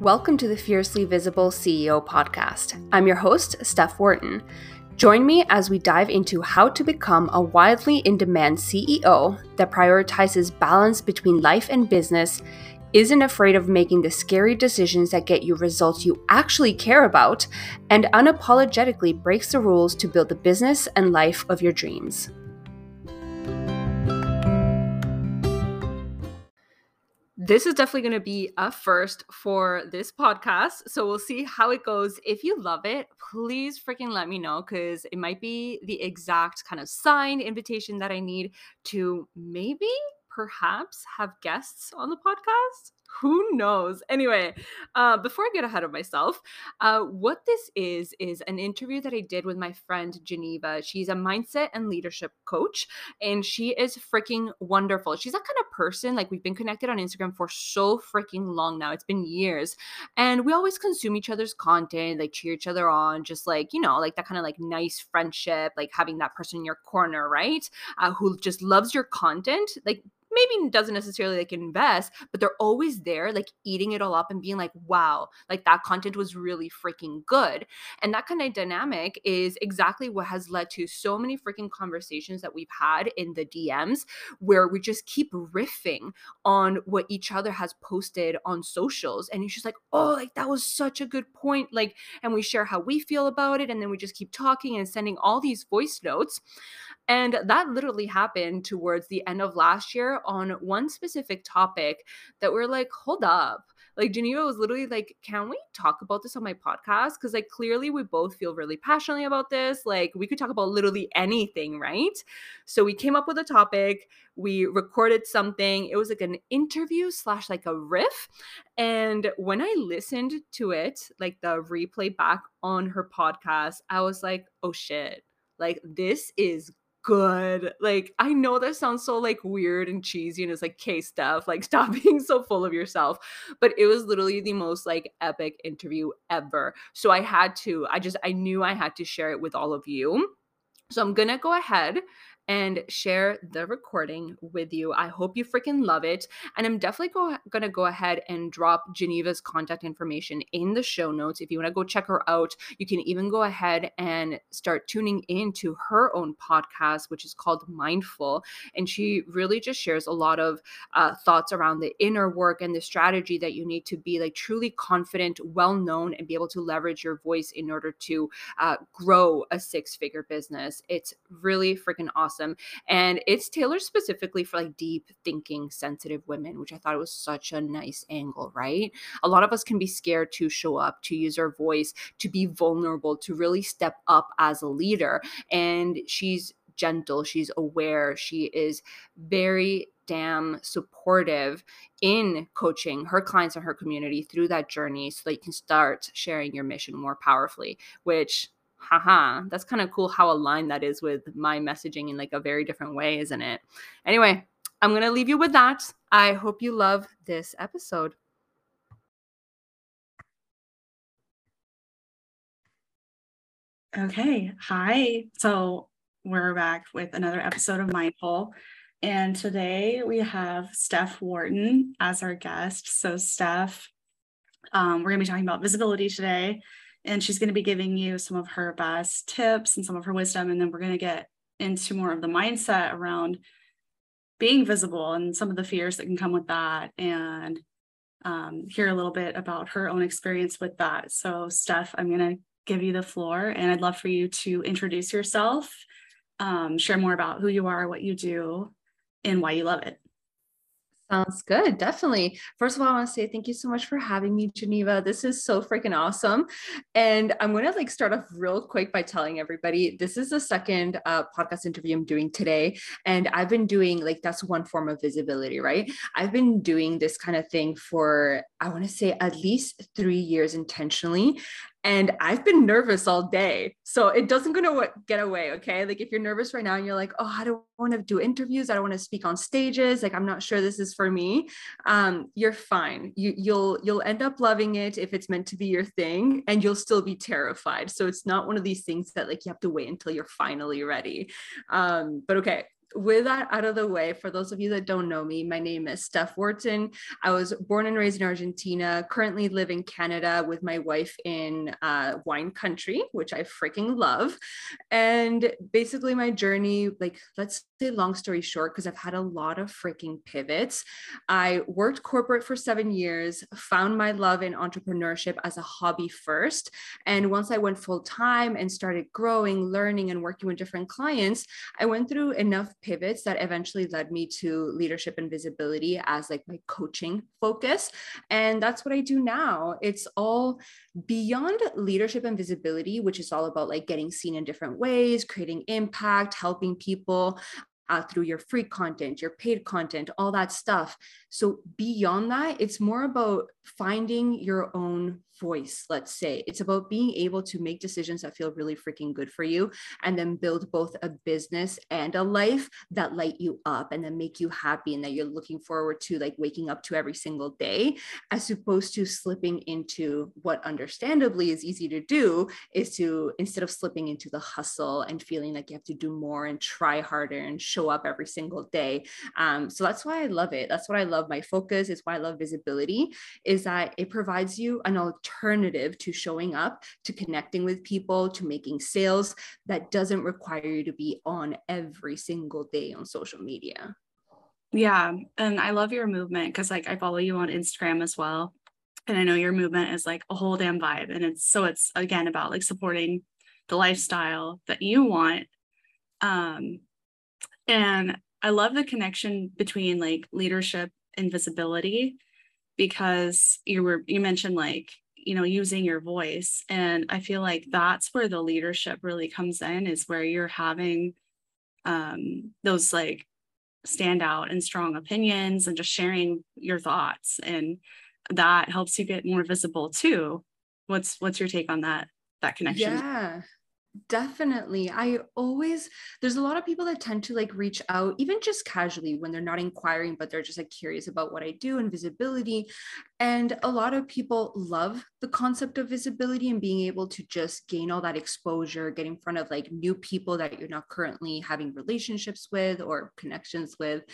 Welcome to the Fiercely Visible CEO podcast. I'm your host, Steph Wharton. Join me as we dive into how to become a wildly in demand CEO that prioritizes balance between life and business, isn't afraid of making the scary decisions that get you results you actually care about, and unapologetically breaks the rules to build the business and life of your dreams. This is definitely going to be a first for this podcast. So we'll see how it goes. If you love it, please freaking let me know because it might be the exact kind of signed invitation that I need to maybe perhaps have guests on the podcast who knows? Anyway uh, before i get ahead of myself uh, what this is is an interview that i did with my friend geneva. She's a mindset and leadership coach and she is freaking wonderful. She's that kind of person like we've been connected on instagram for so freaking long now. It's been years and we always consume each other's content like cheer each other on just like you know like that kind of like nice friendship like having that person in your corner right? Uh, who just loves your content like maybe doesn't necessarily like invest, but they're always there, like eating it all up and being like, wow, like that content was really freaking good. And that kind of dynamic is exactly what has led to so many freaking conversations that we've had in the DMs where we just keep riffing on what each other has posted on socials. And it's just like, oh, like that was such a good point. Like, and we share how we feel about it. And then we just keep talking and sending all these voice notes. And that literally happened towards the end of last year on one specific topic that we're like, hold up. Like Geneva was literally like, can we talk about this on my podcast? Because like clearly we both feel really passionately about this. Like we could talk about literally anything, right? So we came up with a topic, we recorded something. It was like an interview slash like a riff. And when I listened to it, like the replay back on her podcast, I was like, oh shit. Like this is good. Like, I know that sounds so like weird and cheesy and it's like, K Steph, like, stop being so full of yourself. But it was literally the most like epic interview ever. So I had to, I just, I knew I had to share it with all of you. So I'm gonna go ahead and share the recording with you. I hope you freaking love it. And I'm definitely go- going to go ahead and drop Geneva's contact information in the show notes. If you want to go check her out, you can even go ahead and start tuning into her own podcast, which is called Mindful. And she really just shares a lot of uh, thoughts around the inner work and the strategy that you need to be like truly confident, well known, and be able to leverage your voice in order to uh, grow a six figure business. It's really freaking awesome awesome. And it's tailored specifically for like deep thinking, sensitive women, which I thought was such a nice angle, right? A lot of us can be scared to show up, to use our voice, to be vulnerable, to really step up as a leader. And she's gentle, she's aware, she is very damn supportive in coaching her clients and her community through that journey so that you can start sharing your mission more powerfully, which haha, that's kind of cool how aligned that is with my messaging in like a very different way, isn't it? Anyway, I'm going to leave you with that. I hope you love this episode. Okay. Hi. So we're back with another episode of Mindful. And today we have Steph Wharton as our guest. So, Steph, um, we're going to be talking about visibility today and she's going to be giving you some of her best tips and some of her wisdom and then we're going to get into more of the mindset around being visible and some of the fears that can come with that and um, hear a little bit about her own experience with that. So steph i'm going to give you the floor and i'd love for you to introduce yourself um, share more about who you are what you do and why you love it Sounds good. Definitely. First of all, I want to say thank you so much for having me, Geneva. This is so freaking awesome. And I'm going to like start off real quick by telling everybody this is the second uh, podcast interview I'm doing today. And I've been doing like that's one form of visibility, right? I've been doing this kind of thing for, I want to say at least three years intentionally and I've been nervous all day. So it doesn't gonna get away. Okay. Like if you're nervous right now and you're like, oh, I don't want to do interviews. I don't want to speak on stages. Like I'm not sure this is for me. Um, you're fine. You you'll you'll end up loving it if it's meant to be your thing, and you'll still be terrified. So it's not one of these things that like you have to wait until you're finally ready. Um, but okay, with that out of the way, for those of you that don't know me, my name is Steph Wharton. I was born and raised in Argentina, currently live in Canada with my wife in uh, wine country, which I freaking love. And basically, my journey, like, let's say long story short, because I've had a lot of freaking pivots. I worked corporate for seven years, found my love in entrepreneurship as a hobby first. And once I went full time and started growing, learning, and working with different clients, I went through enough pivots that eventually led me to leadership and visibility as like my coaching focus. And that's what I do now. It's all beyond leadership and visibility, which is all about like getting seen in different ways, creating impact, helping people. Uh, through your free content, your paid content, all that stuff. So, beyond that, it's more about finding your own voice, let's say. It's about being able to make decisions that feel really freaking good for you and then build both a business and a life that light you up and then make you happy and that you're looking forward to like waking up to every single day, as opposed to slipping into what understandably is easy to do is to instead of slipping into the hustle and feeling like you have to do more and try harder and show up every single day. Um, so that's why I love it. That's what I love. My focus is why I love visibility is that it provides you an alternative alternative to showing up, to connecting with people, to making sales that doesn't require you to be on every single day on social media. Yeah. And I love your movement because, like, I follow you on Instagram as well. And I know your movement is like a whole damn vibe. And it's so it's again about like supporting the lifestyle that you want. Um, and I love the connection between like leadership and visibility because you were you mentioned like you know using your voice and i feel like that's where the leadership really comes in is where you're having um those like stand out and strong opinions and just sharing your thoughts and that helps you get more visible too. What's what's your take on that that connection? Yeah Definitely. I always, there's a lot of people that tend to like reach out, even just casually when they're not inquiring, but they're just like curious about what I do and visibility. And a lot of people love the concept of visibility and being able to just gain all that exposure, get in front of like new people that you're not currently having relationships with or connections with.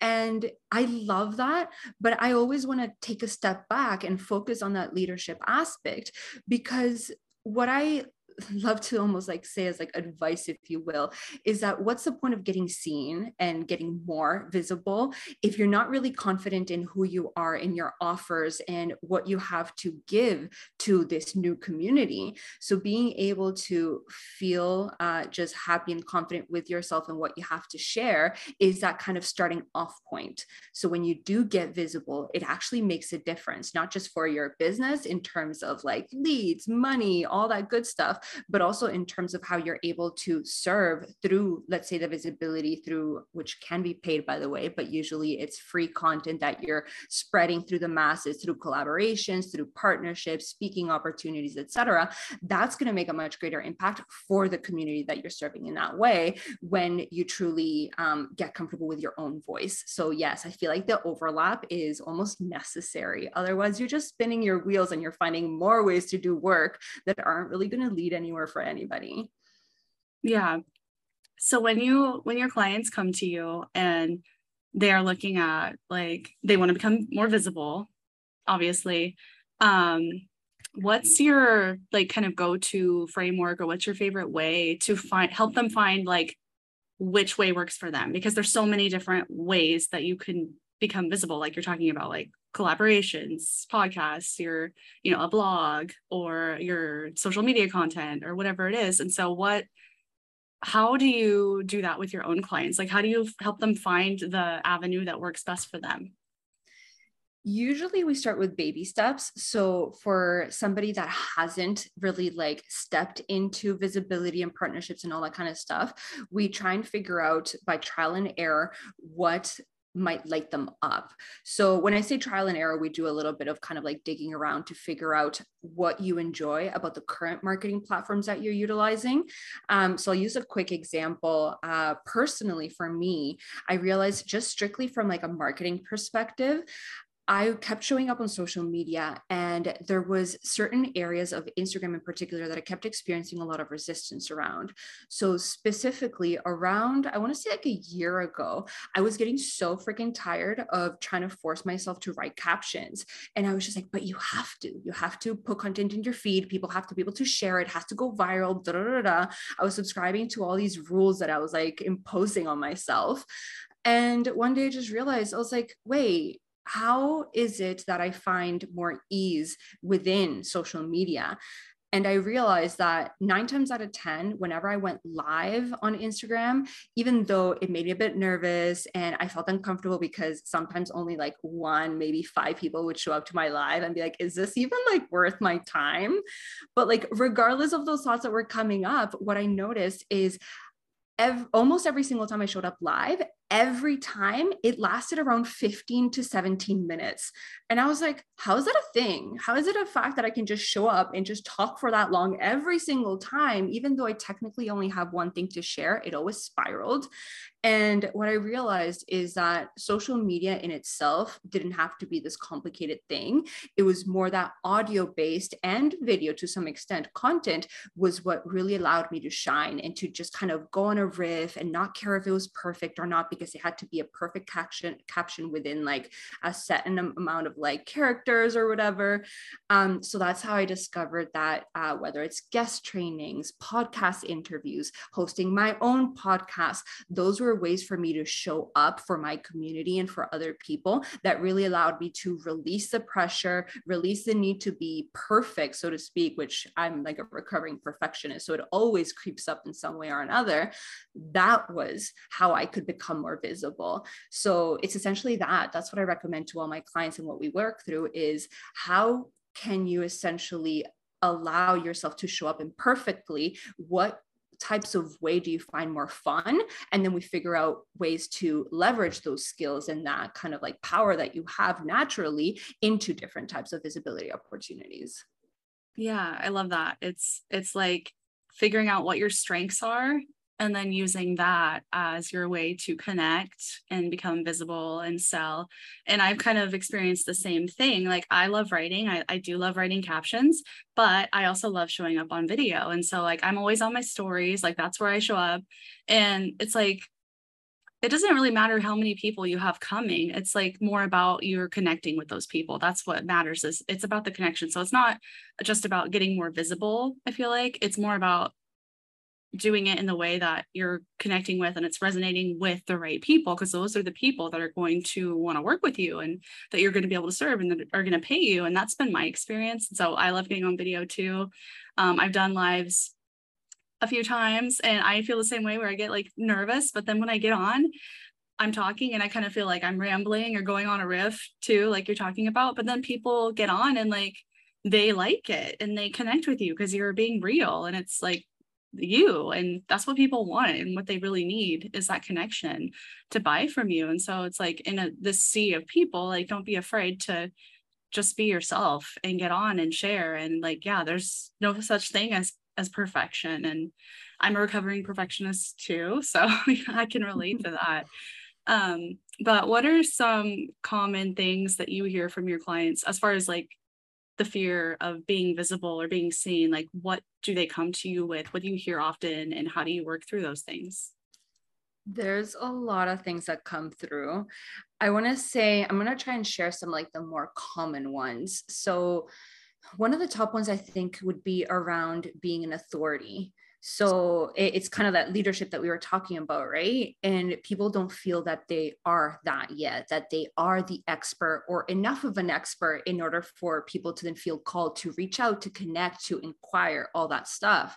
And I love that. But I always want to take a step back and focus on that leadership aspect because what I love to almost like say as like advice if you will is that what's the point of getting seen and getting more visible if you're not really confident in who you are in your offers and what you have to give to this new community? So being able to feel uh, just happy and confident with yourself and what you have to share is that kind of starting off point. So when you do get visible it actually makes a difference not just for your business in terms of like leads money all that good stuff but also in terms of how you're able to serve through, let's say, the visibility through which can be paid, by the way, but usually it's free content that you're spreading through the masses through collaborations, through partnerships, speaking opportunities, etc. That's going to make a much greater impact for the community that you're serving in that way when you truly um, get comfortable with your own voice. So yes, I feel like the overlap is almost necessary. Otherwise, you're just spinning your wheels and you're finding more ways to do work that aren't really going to lead anywhere for anybody. Yeah. So when you when your clients come to you and they're looking at like they want to become more visible, obviously, um, what's your like kind of go-to framework or what's your favorite way to find help them find like which way works for them because there's so many different ways that you can become visible like you're talking about like collaborations podcasts your you know a blog or your social media content or whatever it is. And so what how do you do that with your own clients? Like how do you help them find the avenue that works best for them? Usually we start with baby steps. So for somebody that hasn't really like stepped into visibility and partnerships and all that kind of stuff we try and figure out by trial and error what might light them up. So when I say trial and error, we do a little bit of kind of like digging around to figure out what you enjoy about the current marketing platforms that you're utilizing. Um, so I'll use a quick example. Uh, personally, for me, I realized just strictly from like a marketing perspective, I kept showing up on social media and there was certain areas of Instagram in particular that I kept experiencing a lot of resistance around. So specifically around I want to say like a year ago, I was getting so freaking tired of trying to force myself to write captions and I was just like but you have to. You have to put content in your feed. People have to be able to share it. has to go viral. Da, da, da, I was subscribing to all these rules that I was like imposing on myself. And one day I just realized I was like, wait, how is it that I find more ease within social media? And I realized that nine times out of 10, whenever I went live on Instagram, even though it made me a bit nervous and I felt uncomfortable because sometimes only like one, maybe five people would show up to my live and be like, is this even like worth my time? But like, regardless of those thoughts that were coming up, what I noticed is almost every single time I showed up live, every time it lasted around 15 to 17 minutes. And I was like, how is that a thing? How is it a fact that I can just show up and just talk for that long every single time, even though I technically only have one thing to share? It always spiraled. And what I realized is that social media in itself didn't have to be this complicated thing. It was more that audio based and video to some extent content was what really allowed me to shine and to just kind of go on a riff and not care if it was perfect or not because it had to be a perfect caption caption within like a set amount of like characters or whatever. Um, so that's how I discovered that uh, whether it's guest trainings, podcast interviews, hosting my own podcast, those were ways for me to show up for my community and for other people that really allowed me to release the pressure, release the need to be perfect, so to speak, which I'm like a recovering perfectionist. So it always creeps up in some way or another. That was how I could become more visible. So it's essentially that. That's what I recommend to all my clients and what we work through is how can you essentially allow yourself to show up imperfectly what types of way do you find more fun and then we figure out ways to leverage those skills and that kind of like power that you have naturally into different types of visibility opportunities yeah i love that it's it's like figuring out what your strengths are and then using that as your way to connect and become visible and sell. And i've kind of experienced the same thing. Like i love writing. I, I do love writing captions but i also love showing up on video. And so like i'm always on my stories. Like that's where i show up. And it's like it doesn't really matter how many people you have coming. It's like more about you're connecting with those people. That's what matters is it's about the connection. So it's not just about getting more visible i feel like. It's more about doing it in the way that you're connecting with and it's resonating with the right people because those are the people that are going to want to work with you and that you're going to be able to serve and that are going to pay you. And that's been my experience. So i love getting on video too. Um, i've done lives a few times and i feel the same way where i get like nervous but then when i get on i'm talking and i kind of feel like i'm rambling or going on a riff too like you're talking about but then people get on and like they like it and they connect with you because you're being real and it's like you and that's what people want and what they really need is that connection to buy from you and so it's like in a this sea of people like don't be afraid to just be yourself and get on and share and like yeah there's no such thing as as perfection and i'm a recovering perfectionist too so i can relate to that. Um but what are some common things that you hear from your clients as far as like the fear of being visible or being seen like what do they come to you with? What do you hear often and how do you work through those things? There's a lot of things that come through. I want to say i'm going to try and share some like the more common ones. So one of the top ones i think would be around being an authority so it, it's kind of that leadership that we were talking about, right? And people don't feel that they are that yet, that they are the expert or enough of an expert in order for people to then feel called to reach out, to connect, to inquire, all that stuff.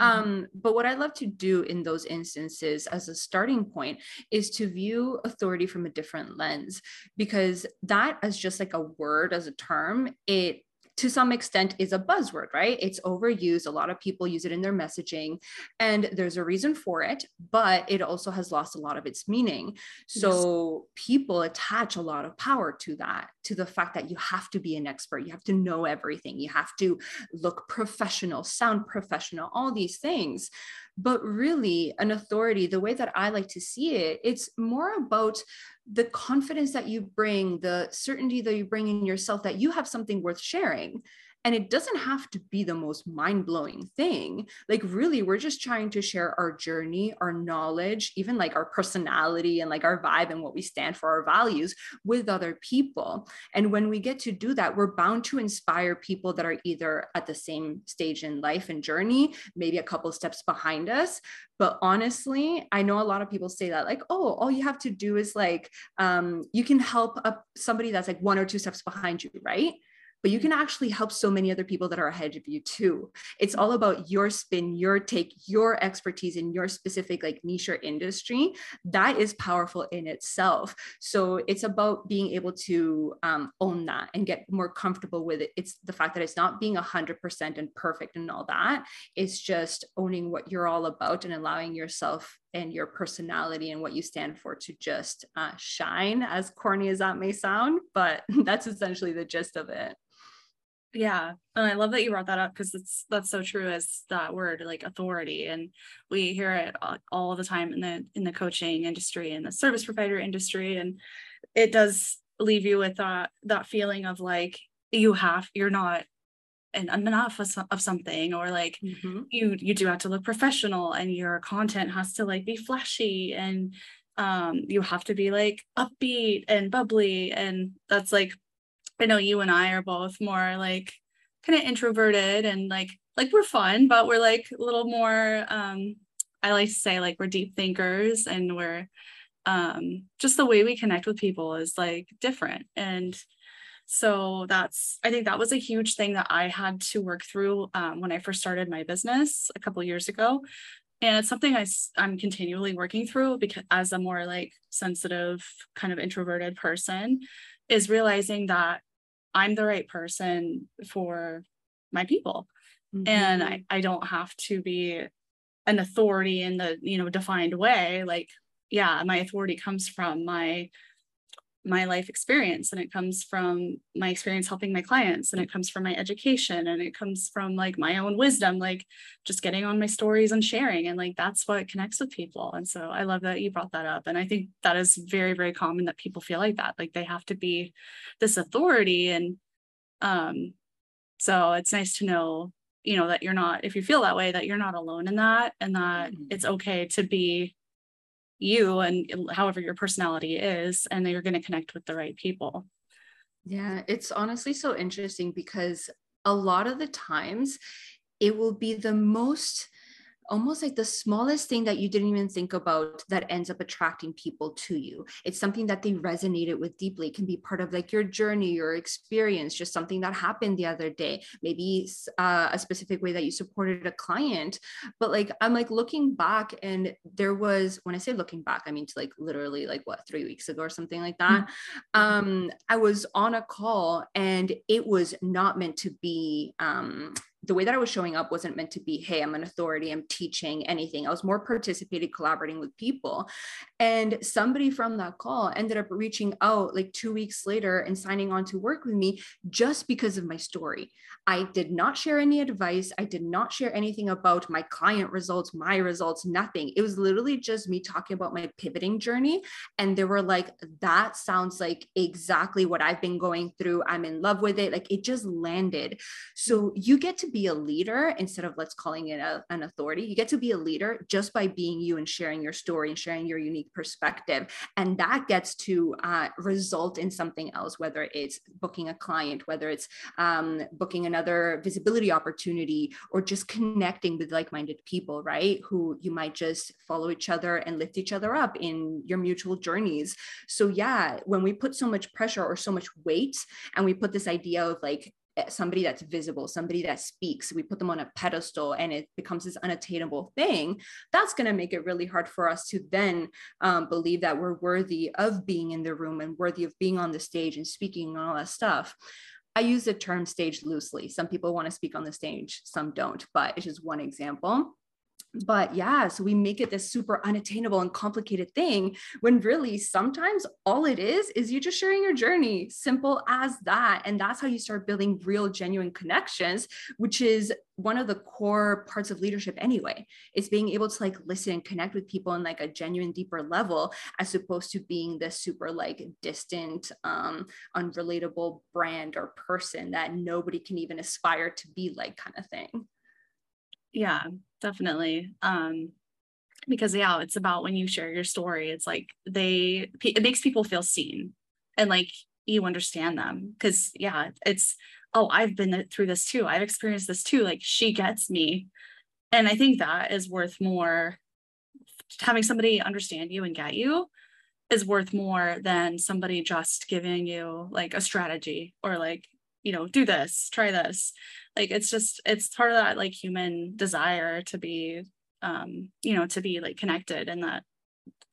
Mm-hmm. Um, but what I love to do in those instances as a starting point is to view authority from a different lens, because that as just like a word, as a term, it to some extent is a buzzword, right? It's overused. A lot of people use it in their messaging, and there's a reason for it, but it also has lost a lot of its meaning. So yes. people attach a lot of power to that, to the fact that you have to be an expert, you have to know everything, you have to look professional, sound professional, all these things. But really an authority the way that i like to see it it's more about the confidence that you bring the certainty that you bring in yourself that you have something worth sharing and it doesn't have to be the most mind blowing thing. Like, really, we're just trying to share our journey, our knowledge, even like our personality and like our vibe and what we stand for, our values with other people. And when we get to do that, we're bound to inspire people that are either at the same stage in life and journey, maybe a couple steps behind us. But honestly, I know a lot of people say that, like, oh, all you have to do is like, um, you can help up somebody that's like one or two steps behind you, right? But you can actually help so many other people that are ahead of you too. It's all about your spin, your take, your expertise in your specific like niche or industry. That is powerful in itself. So it's about being able to um, own that and get more comfortable with it. It's the fact that it's not being 100% and perfect and all that. It's just owning what you're all about and allowing yourself and your personality and what you stand for to just uh, shine, as corny as that may sound. But that's essentially the gist of it. Yeah. And I love that you brought that up because it's that's so true as that word like authority and we hear it all the time in the in the coaching industry and the service provider industry and it does leave you with that that feeling of like you have you're not and enough of, of something or like mm-hmm. you you do have to look professional and your content has to like be flashy and um you have to be like upbeat and bubbly and that's like I know you and I are both more like kind of introverted and like like we're fun, but we're like a little more um I like to say like we're deep thinkers and we're um just the way we connect with people is like different. And so that's i think that was a huge thing that i had to work through um, when i first started my business a couple years ago. And it's something I, i'm continually working through because as a more like sensitive kind of introverted person is realizing that I'm the right person for my people. Mm-hmm. And I, I don't have to be an authority in the, you know, defined way. Like, yeah, my authority comes from my my life experience and it comes from my experience helping my clients and it comes from my education and it comes from like my own wisdom like just getting on my stories and sharing and like that's what connects with people and so i love that you brought that up and i think that is very very common that people feel like that like they have to be this authority and um so it's nice to know you know that you're not if you feel that way that you're not alone in that and that mm-hmm. it's okay to be you and however your personality is and you're going to connect with the right people. Yeah it's honestly so interesting because a lot of the times it will be the most almost like the smallest thing that you didn't even think about that ends up attracting people to you. It's something that they resonated with deeply. It can be part of like your journey, your experience, just something that happened the other day, maybe uh, a specific way that you supported a client. But like, I'm like looking back, and there was, when I say looking back, I mean to like literally like what, three weeks ago or something like that. Mm-hmm. Um, I was on a call and it was not meant to be um, the way that I was showing up wasn't meant to be, hey, I'm an authority, I'm teaching anything. I was more participating, collaborating with people. And somebody from that call ended up reaching out like two weeks later and signing on to work with me just because of my story. I did not share any advice. I did not share anything about my client results, my results, nothing. It was literally just me talking about my pivoting journey. And they were like, that sounds like exactly what I've been going through. I'm in love with it. Like it just landed. So you get to be a leader instead of let's calling it a, an authority. You get to be a leader just by being you and sharing your story and sharing your unique perspective. And that gets to uh, result in something else, whether it's booking a client, whether it's um, booking another visibility opportunity, or just connecting with like minded people, right? Who you might just follow each other and lift each other up in your mutual journeys. So, yeah, when we put so much pressure or so much weight and we put this idea of like somebody that's visible, somebody that speaks, we put them on a pedestal and it becomes this unattainable thing, that's going to make it really hard for us to then um, believe that we're worthy of being in the room and worthy of being on the stage and speaking and all that stuff. I use the term stage loosely. Some people want to speak on the stage, some don't, but it's just one example. But yeah so we make it this super unattainable and complicated thing when really sometimes all it is is you just sharing your journey simple as that. And that's how you start building real genuine connections which is one of the core parts of leadership anyway is being able to like listen and connect with people on like a genuine deeper level as opposed to being this super like distant um unrelatable brand or person that nobody can even aspire to be like kind of thing yeah definitely. Um because yeah it's about when you share your story it's like they it makes people feel seen and like you understand them. Because yeah it's oh i've been through this too. I've experienced this too. Like she gets me. And i think that is worth more having somebody understand you and get you is worth more than somebody just giving you like a strategy or like you know do this try this like it's just it's part of that like human desire to be um you know to be like connected and that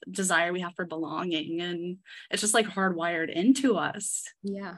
desire we have for belonging and it's just like hardwired into us yeah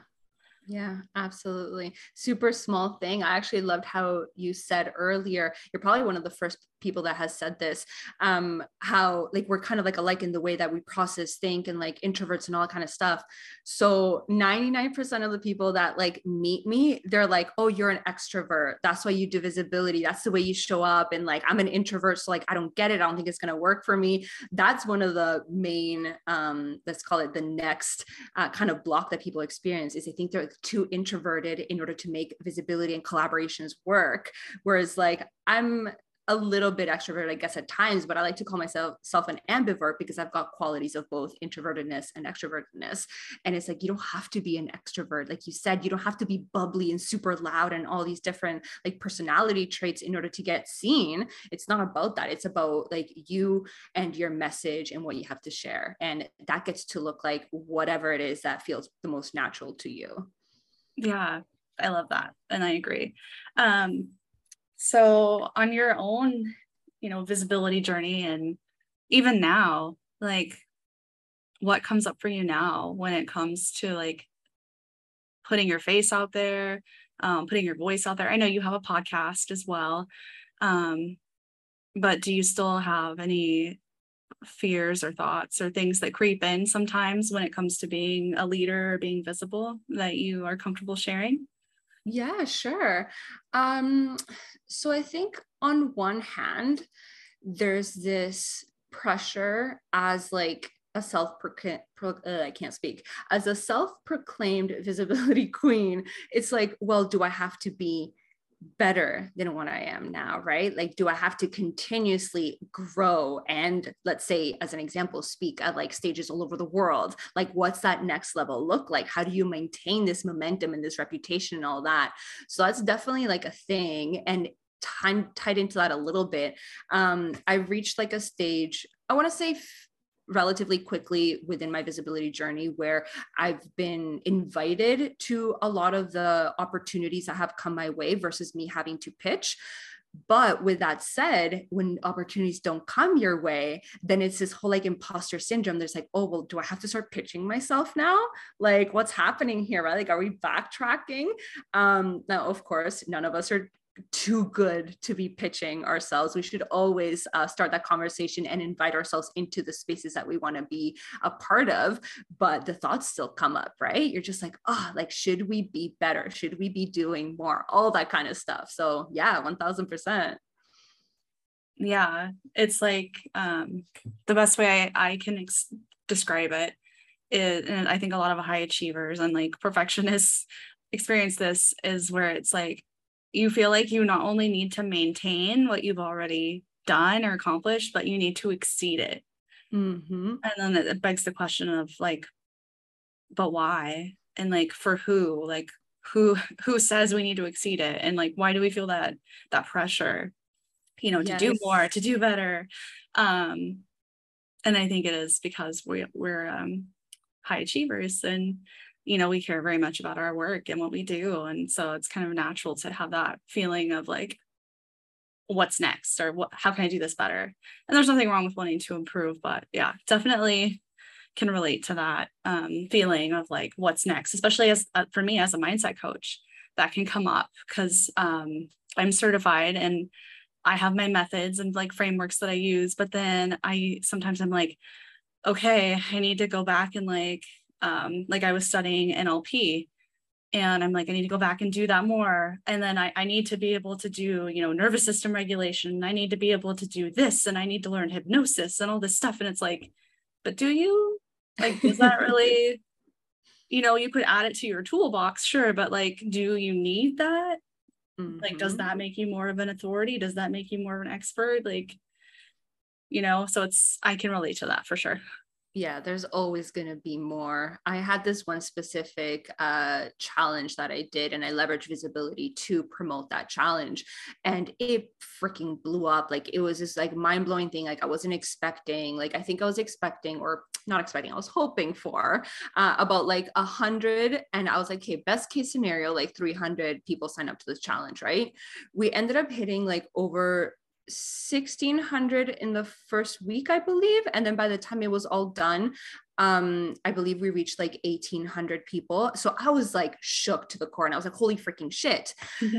yeah, absolutely. Super small thing. I actually loved how you said earlier, you're probably one of the first people that has said this um how like we're kind of like alike in the way that we process think and like introverts and all that kind of stuff. So 99% of the people that like meet me they're like oh you're an extrovert. That's why you do visibility. That's the way you show up. And like i'm an introvert so like i don't get it. I don't think it's going to work for me. That's one of the main um let's call it the next uh, kind of block that people experience is they think they're too introverted in order to make visibility and collaborations work. Whereas like i'm a little bit extroverted, I guess, at times, but I like to call myself self an ambivert because I've got qualities of both introvertedness and extrovertedness. And it's like you don't have to be an extrovert. Like you said, you don't have to be bubbly and super loud and all these different like personality traits in order to get seen. It's not about that. It's about like you and your message and what you have to share. And that gets to look like whatever it is that feels the most natural to you. Yeah, I love that. And I agree. Um, so on your own, you know, visibility journey and even now, like what comes up for you now when it comes to like putting your face out there, um, putting your voice out there? I know you have a podcast as well. Um, but do you still have any fears or thoughts or things that creep in sometimes when it comes to being a leader or being visible that you are comfortable sharing? Yeah, sure. Um, so I think on one hand, there's this pressure as like a self pro- uh, I can't speak as a self-proclaimed visibility queen. It's like, well, do I have to be better than what I am now, right? Like, do I have to continuously grow and, let's say, as an example, speak at like stages all over the world? Like, what's that next level look like? How do you maintain this momentum and this reputation and all that? So, that's definitely like a thing. And time tied into that a little bit. Um, I reached like a stage, I want to say relatively quickly within my visibility journey where I've been invited to a lot of the opportunities that have come my way versus me having to pitch. But with that said, when opportunities don't come your way, then it's this whole like imposter syndrome. There's like, oh, well, do I have to start pitching myself now? Like, what's happening here? Right? Like, are we backtracking? Um, now, of course, none of us are too good to be pitching ourselves. We should always uh, start that conversation and invite ourselves into the spaces that we want to be a part of. But the thoughts still come up, right? You're just like, oh, like, should we be better? Should we be doing more? All that kind of stuff. So, yeah, 1000%. Yeah, it's like um, the best way I, I can ex- describe it is, and I think a lot of high achievers and like perfectionists experience this, is where it's like, you feel like you not only need to maintain what you've already done or accomplished, but you need to exceed it. Mm-hmm. And then it begs the question of like, but why? And like for who? Like who who says we need to exceed it? And like why do we feel that that pressure, you know, to yes. do more, to do better? Um, and I think it is because we we're um high achievers and you know, we care very much about our work and what we do. And so it's kind of natural to have that feeling of like, what's next or what, how can I do this better? And there's nothing wrong with wanting to improve, but yeah, definitely can relate to that um, feeling of like, what's next, especially as uh, for me as a mindset coach that can come up because um, I'm certified and I have my methods and like frameworks that I use, but then I sometimes I'm like, okay, I need to go back and like, um, like I was studying NLP and I'm like, I need to go back and do that more. And then I, I need to be able to do, you know, nervous system regulation. I need to be able to do this and I need to learn hypnosis and all this stuff. And it's like, but do you? Like, is that really, you know, you could add it to your toolbox, sure, but like, do you need that? Mm-hmm. Like, does mm-hmm. that make you more of an authority? Does that make you more of an expert? Like, you know, so it's, I can relate to that for sure yeah there's always going to be more. I had this one specific uh, challenge that i did and i leveraged visibility to promote that challenge and it freaking blew up. Like it was this like mind-blowing thing like i wasn't expecting like i think i was expecting or not expecting i was hoping for uh, about like a hundred and i was like okay best case scenario like 300 people sign up to this challenge right? We ended up hitting like over 1600 in the first week i believe and then by the time it was all done um i believe we reached like 1800 people. So i was like shook to the core and i was like holy freaking shit.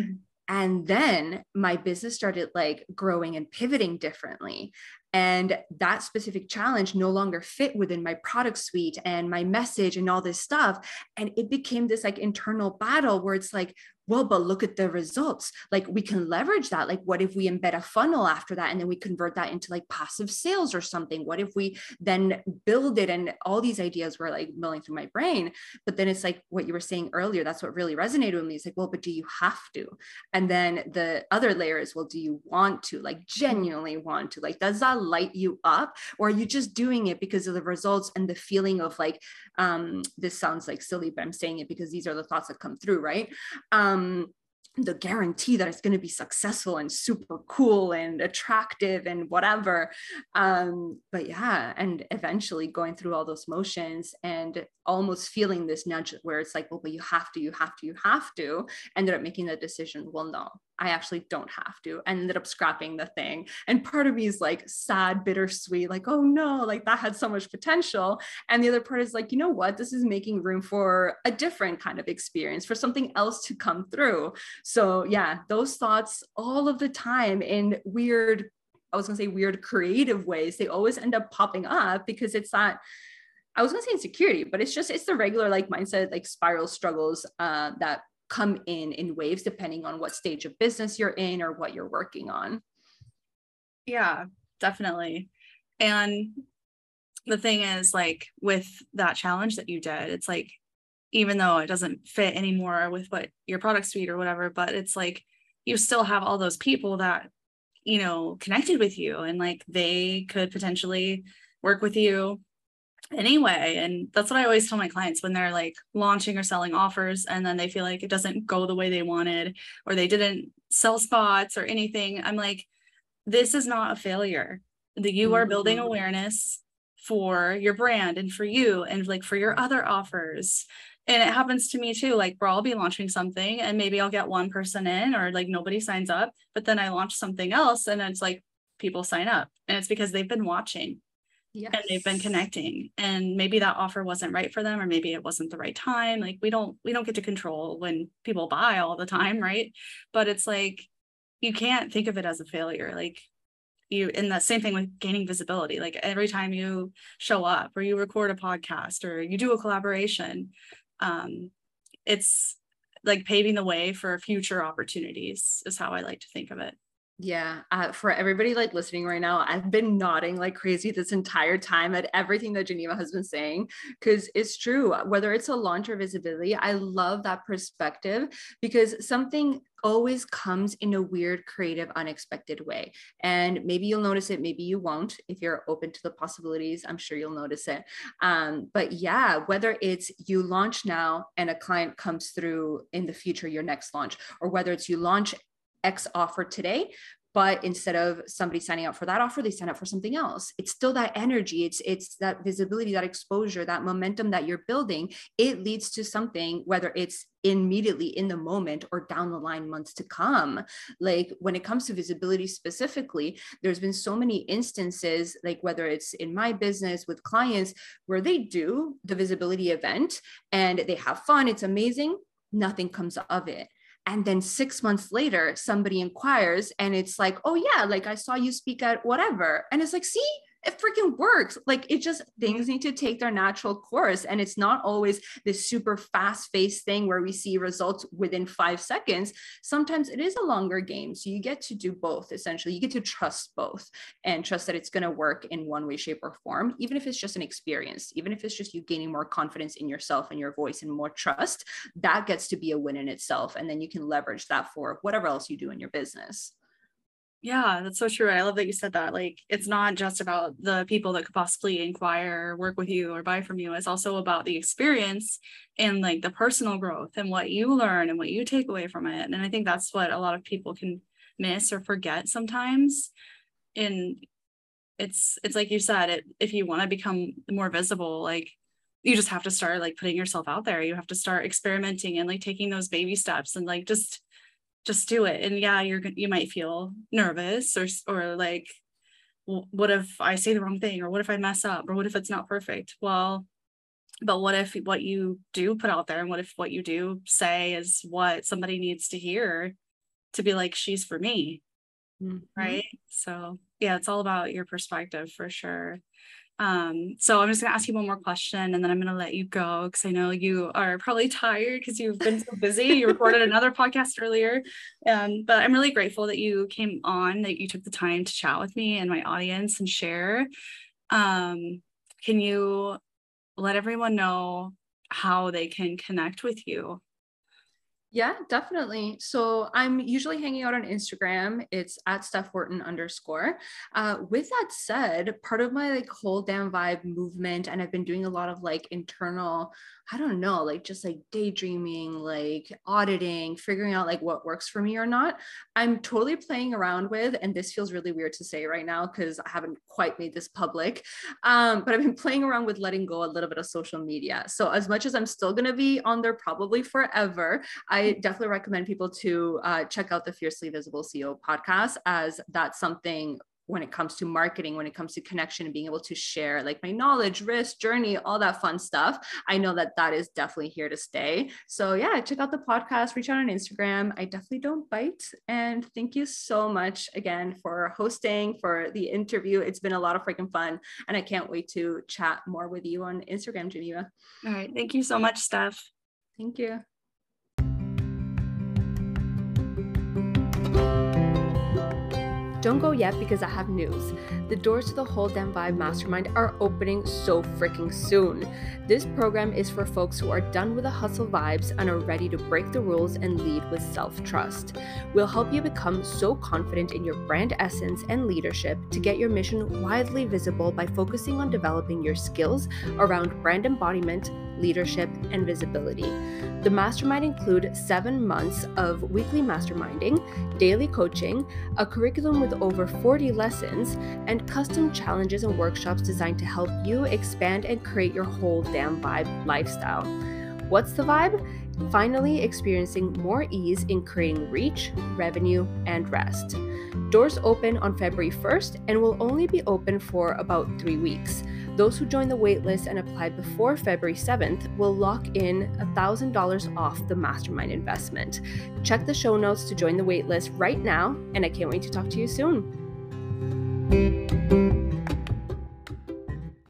And then my business started like growing and pivoting differently and that specific challenge no longer fit within my product suite and my message and all this stuff and it became this like internal battle where it's like well, but look at the results. Like we can leverage that. Like, what if we embed a funnel after that and then we convert that into like passive sales or something? What if we then build it? And all these ideas were like milling through my brain. But then it's like what you were saying earlier, that's what really resonated with me. It's like, well, but do you have to? And then the other layer is, well, do you want to? Like, genuinely want to? Like, does that light you up? Or are you just doing it because of the results and the feeling of like, um, this sounds like silly, but I'm saying it because these are the thoughts that come through, right? Um, the guarantee that it's going to be successful and super cool and attractive and whatever um but yeah and eventually going through all those motions and almost feeling this nudge where it's like well but you have to you have to you have to ended up making the decision well no I actually don't have to. and ended up scrapping the thing. And part of me is like sad, bittersweet, like, oh no, like that had so much potential. And the other part is like, you know what? This is making room for a different kind of experience, for something else to come through. So, yeah, those thoughts all of the time in weird, I was going to say weird creative ways, they always end up popping up because it's that. I was gonna say insecurity, but it's just it's the regular like mindset, like spiral struggles uh, that come in in waves depending on what stage of business you're in or what you're working on. Yeah, definitely. And the thing is, like, with that challenge that you did, it's like, even though it doesn't fit anymore with what your product suite or whatever, but it's like you still have all those people that, you know, connected with you and like they could potentially work with you anyway and that's what i always tell my clients when they're like launching or selling offers and then they feel like it doesn't go the way they wanted or they didn't sell spots or anything i'm like this is not a failure. That you are building mm-hmm. awareness for your brand and for you and like for your other offers. And it happens to me too like where i'll be launching something and maybe i'll get one person in or like nobody signs up but then i launch something else and it's like people sign up and it's because they've been watching yes. and they've been connecting and maybe that offer wasn't right for them or maybe it wasn't the right time like we don't we don't get to control when people buy all the time right but it's like you can't think of it as a failure like you in the same thing with gaining visibility like every time you show up or you record a podcast or you do a collaboration um it's like paving the way for future opportunities is how i like to think of it yeah, uh, for everybody like listening right now, I've been nodding like crazy this entire time at everything that Geneva has been saying because it's true. Whether it's a launch or visibility, I love that perspective because something always comes in a weird, creative, unexpected way. And maybe you'll notice it, maybe you won't. If you're open to the possibilities, I'm sure you'll notice it. Um, but yeah, whether it's you launch now and a client comes through in the future, your next launch, or whether it's you launch X offer today, but instead of somebody signing up for that offer they sign up for something else. It's still that energy. It's it's that visibility that exposure that momentum that you're building. It leads to something whether it's immediately in the moment or down the line months to come. Like when it comes to visibility specifically there's been so many instances like whether it's in my business with clients where they do the visibility event and they have fun. It's amazing. Nothing comes of it and then six months later somebody inquires and it's like oh yeah like i saw you speak at whatever. And it's like see it freaking works. Like it just things need to take their natural course. And it's not always this super fast paced thing where we see results within five seconds. Sometimes it is a longer game. So you get to do both essentially. You get to trust both and trust that it's going to work in one way, shape, or form, even if it's just an experience, even if it's just you gaining more confidence in yourself and your voice and more trust, that gets to be a win in itself. And then you can leverage that for whatever else you do in your business. Yeah, that's so true. I love that you said that. Like, it's not just about the people that could possibly inquire, work with you, or buy from you. It's also about the experience and like the personal growth and what you learn and what you take away from it. And I think that's what a lot of people can miss or forget sometimes. And it's it's like you said, it if you want to become more visible, like you just have to start like putting yourself out there. You have to start experimenting and like taking those baby steps and like just just do it. And yeah you're you might feel nervous or or like what if i say the wrong thing? Or what if i mess up? Or what if it's not perfect? Well but what if what you do put out there and what if what you do say is what somebody needs to hear to be like she's for me. Mm-hmm. right? So yeah it's all about your perspective for sure um, so I'm just gonna ask you one more question and then I'm gonna let you go because I know you are probably tired because you've been so busy. You recorded another podcast earlier. Um, but I'm really grateful that you came on, that you took the time to chat with me and my audience and share. Um, can you let everyone know how they can connect with you? Yeah, definitely. So I'm usually hanging out on Instagram. It's at Steph Wharton underscore. Uh, with that said, part of my like whole damn vibe movement, and I've been doing a lot of like internal I don't know, like just like daydreaming, like auditing, figuring out like what works for me or not. I'm totally playing around with, and this feels really weird to say right now because I haven't quite made this public. Um, but I've been playing around with letting go a little bit of social media. So as much as I'm still going to be on there probably forever, I definitely recommend people to uh, check out the Fiercely Visible CEO podcast as that's something when it comes to marketing, when it comes to connection and being able to share like my knowledge, risk, journey, all that fun stuff. I know that that is definitely here to stay. So yeah, check out the podcast, reach out on Instagram. I definitely don't bite. And thank you so much again for hosting, for the interview. It's been a lot of freaking fun. And I can't wait to chat more with you on Instagram, Geneva. All right. Thank you so much, Steph. Thank you. Don't go yet because I have news. The doors to the Whole Damn Vibe Mastermind are opening so freaking soon. This program is for folks who are done with the hustle vibes and are ready to break the rules and lead with self trust. We'll help you become so confident in your brand essence and leadership to get your mission widely visible by focusing on developing your skills around brand embodiment leadership, and visibility. The mastermind include seven months of weekly masterminding, daily coaching, a curriculum with over 40 lessons, and custom challenges and workshops designed to help you expand and create your whole damn vibe lifestyle. What's the vibe? Finally, experiencing more ease in creating reach, revenue, and rest. Doors open on February 1st and will only be open for about three weeks. Those who join the waitlist and apply before February 7th will lock in $1,000 off the mastermind investment. Check the show notes to join the waitlist right now, and I can't wait to talk to you soon.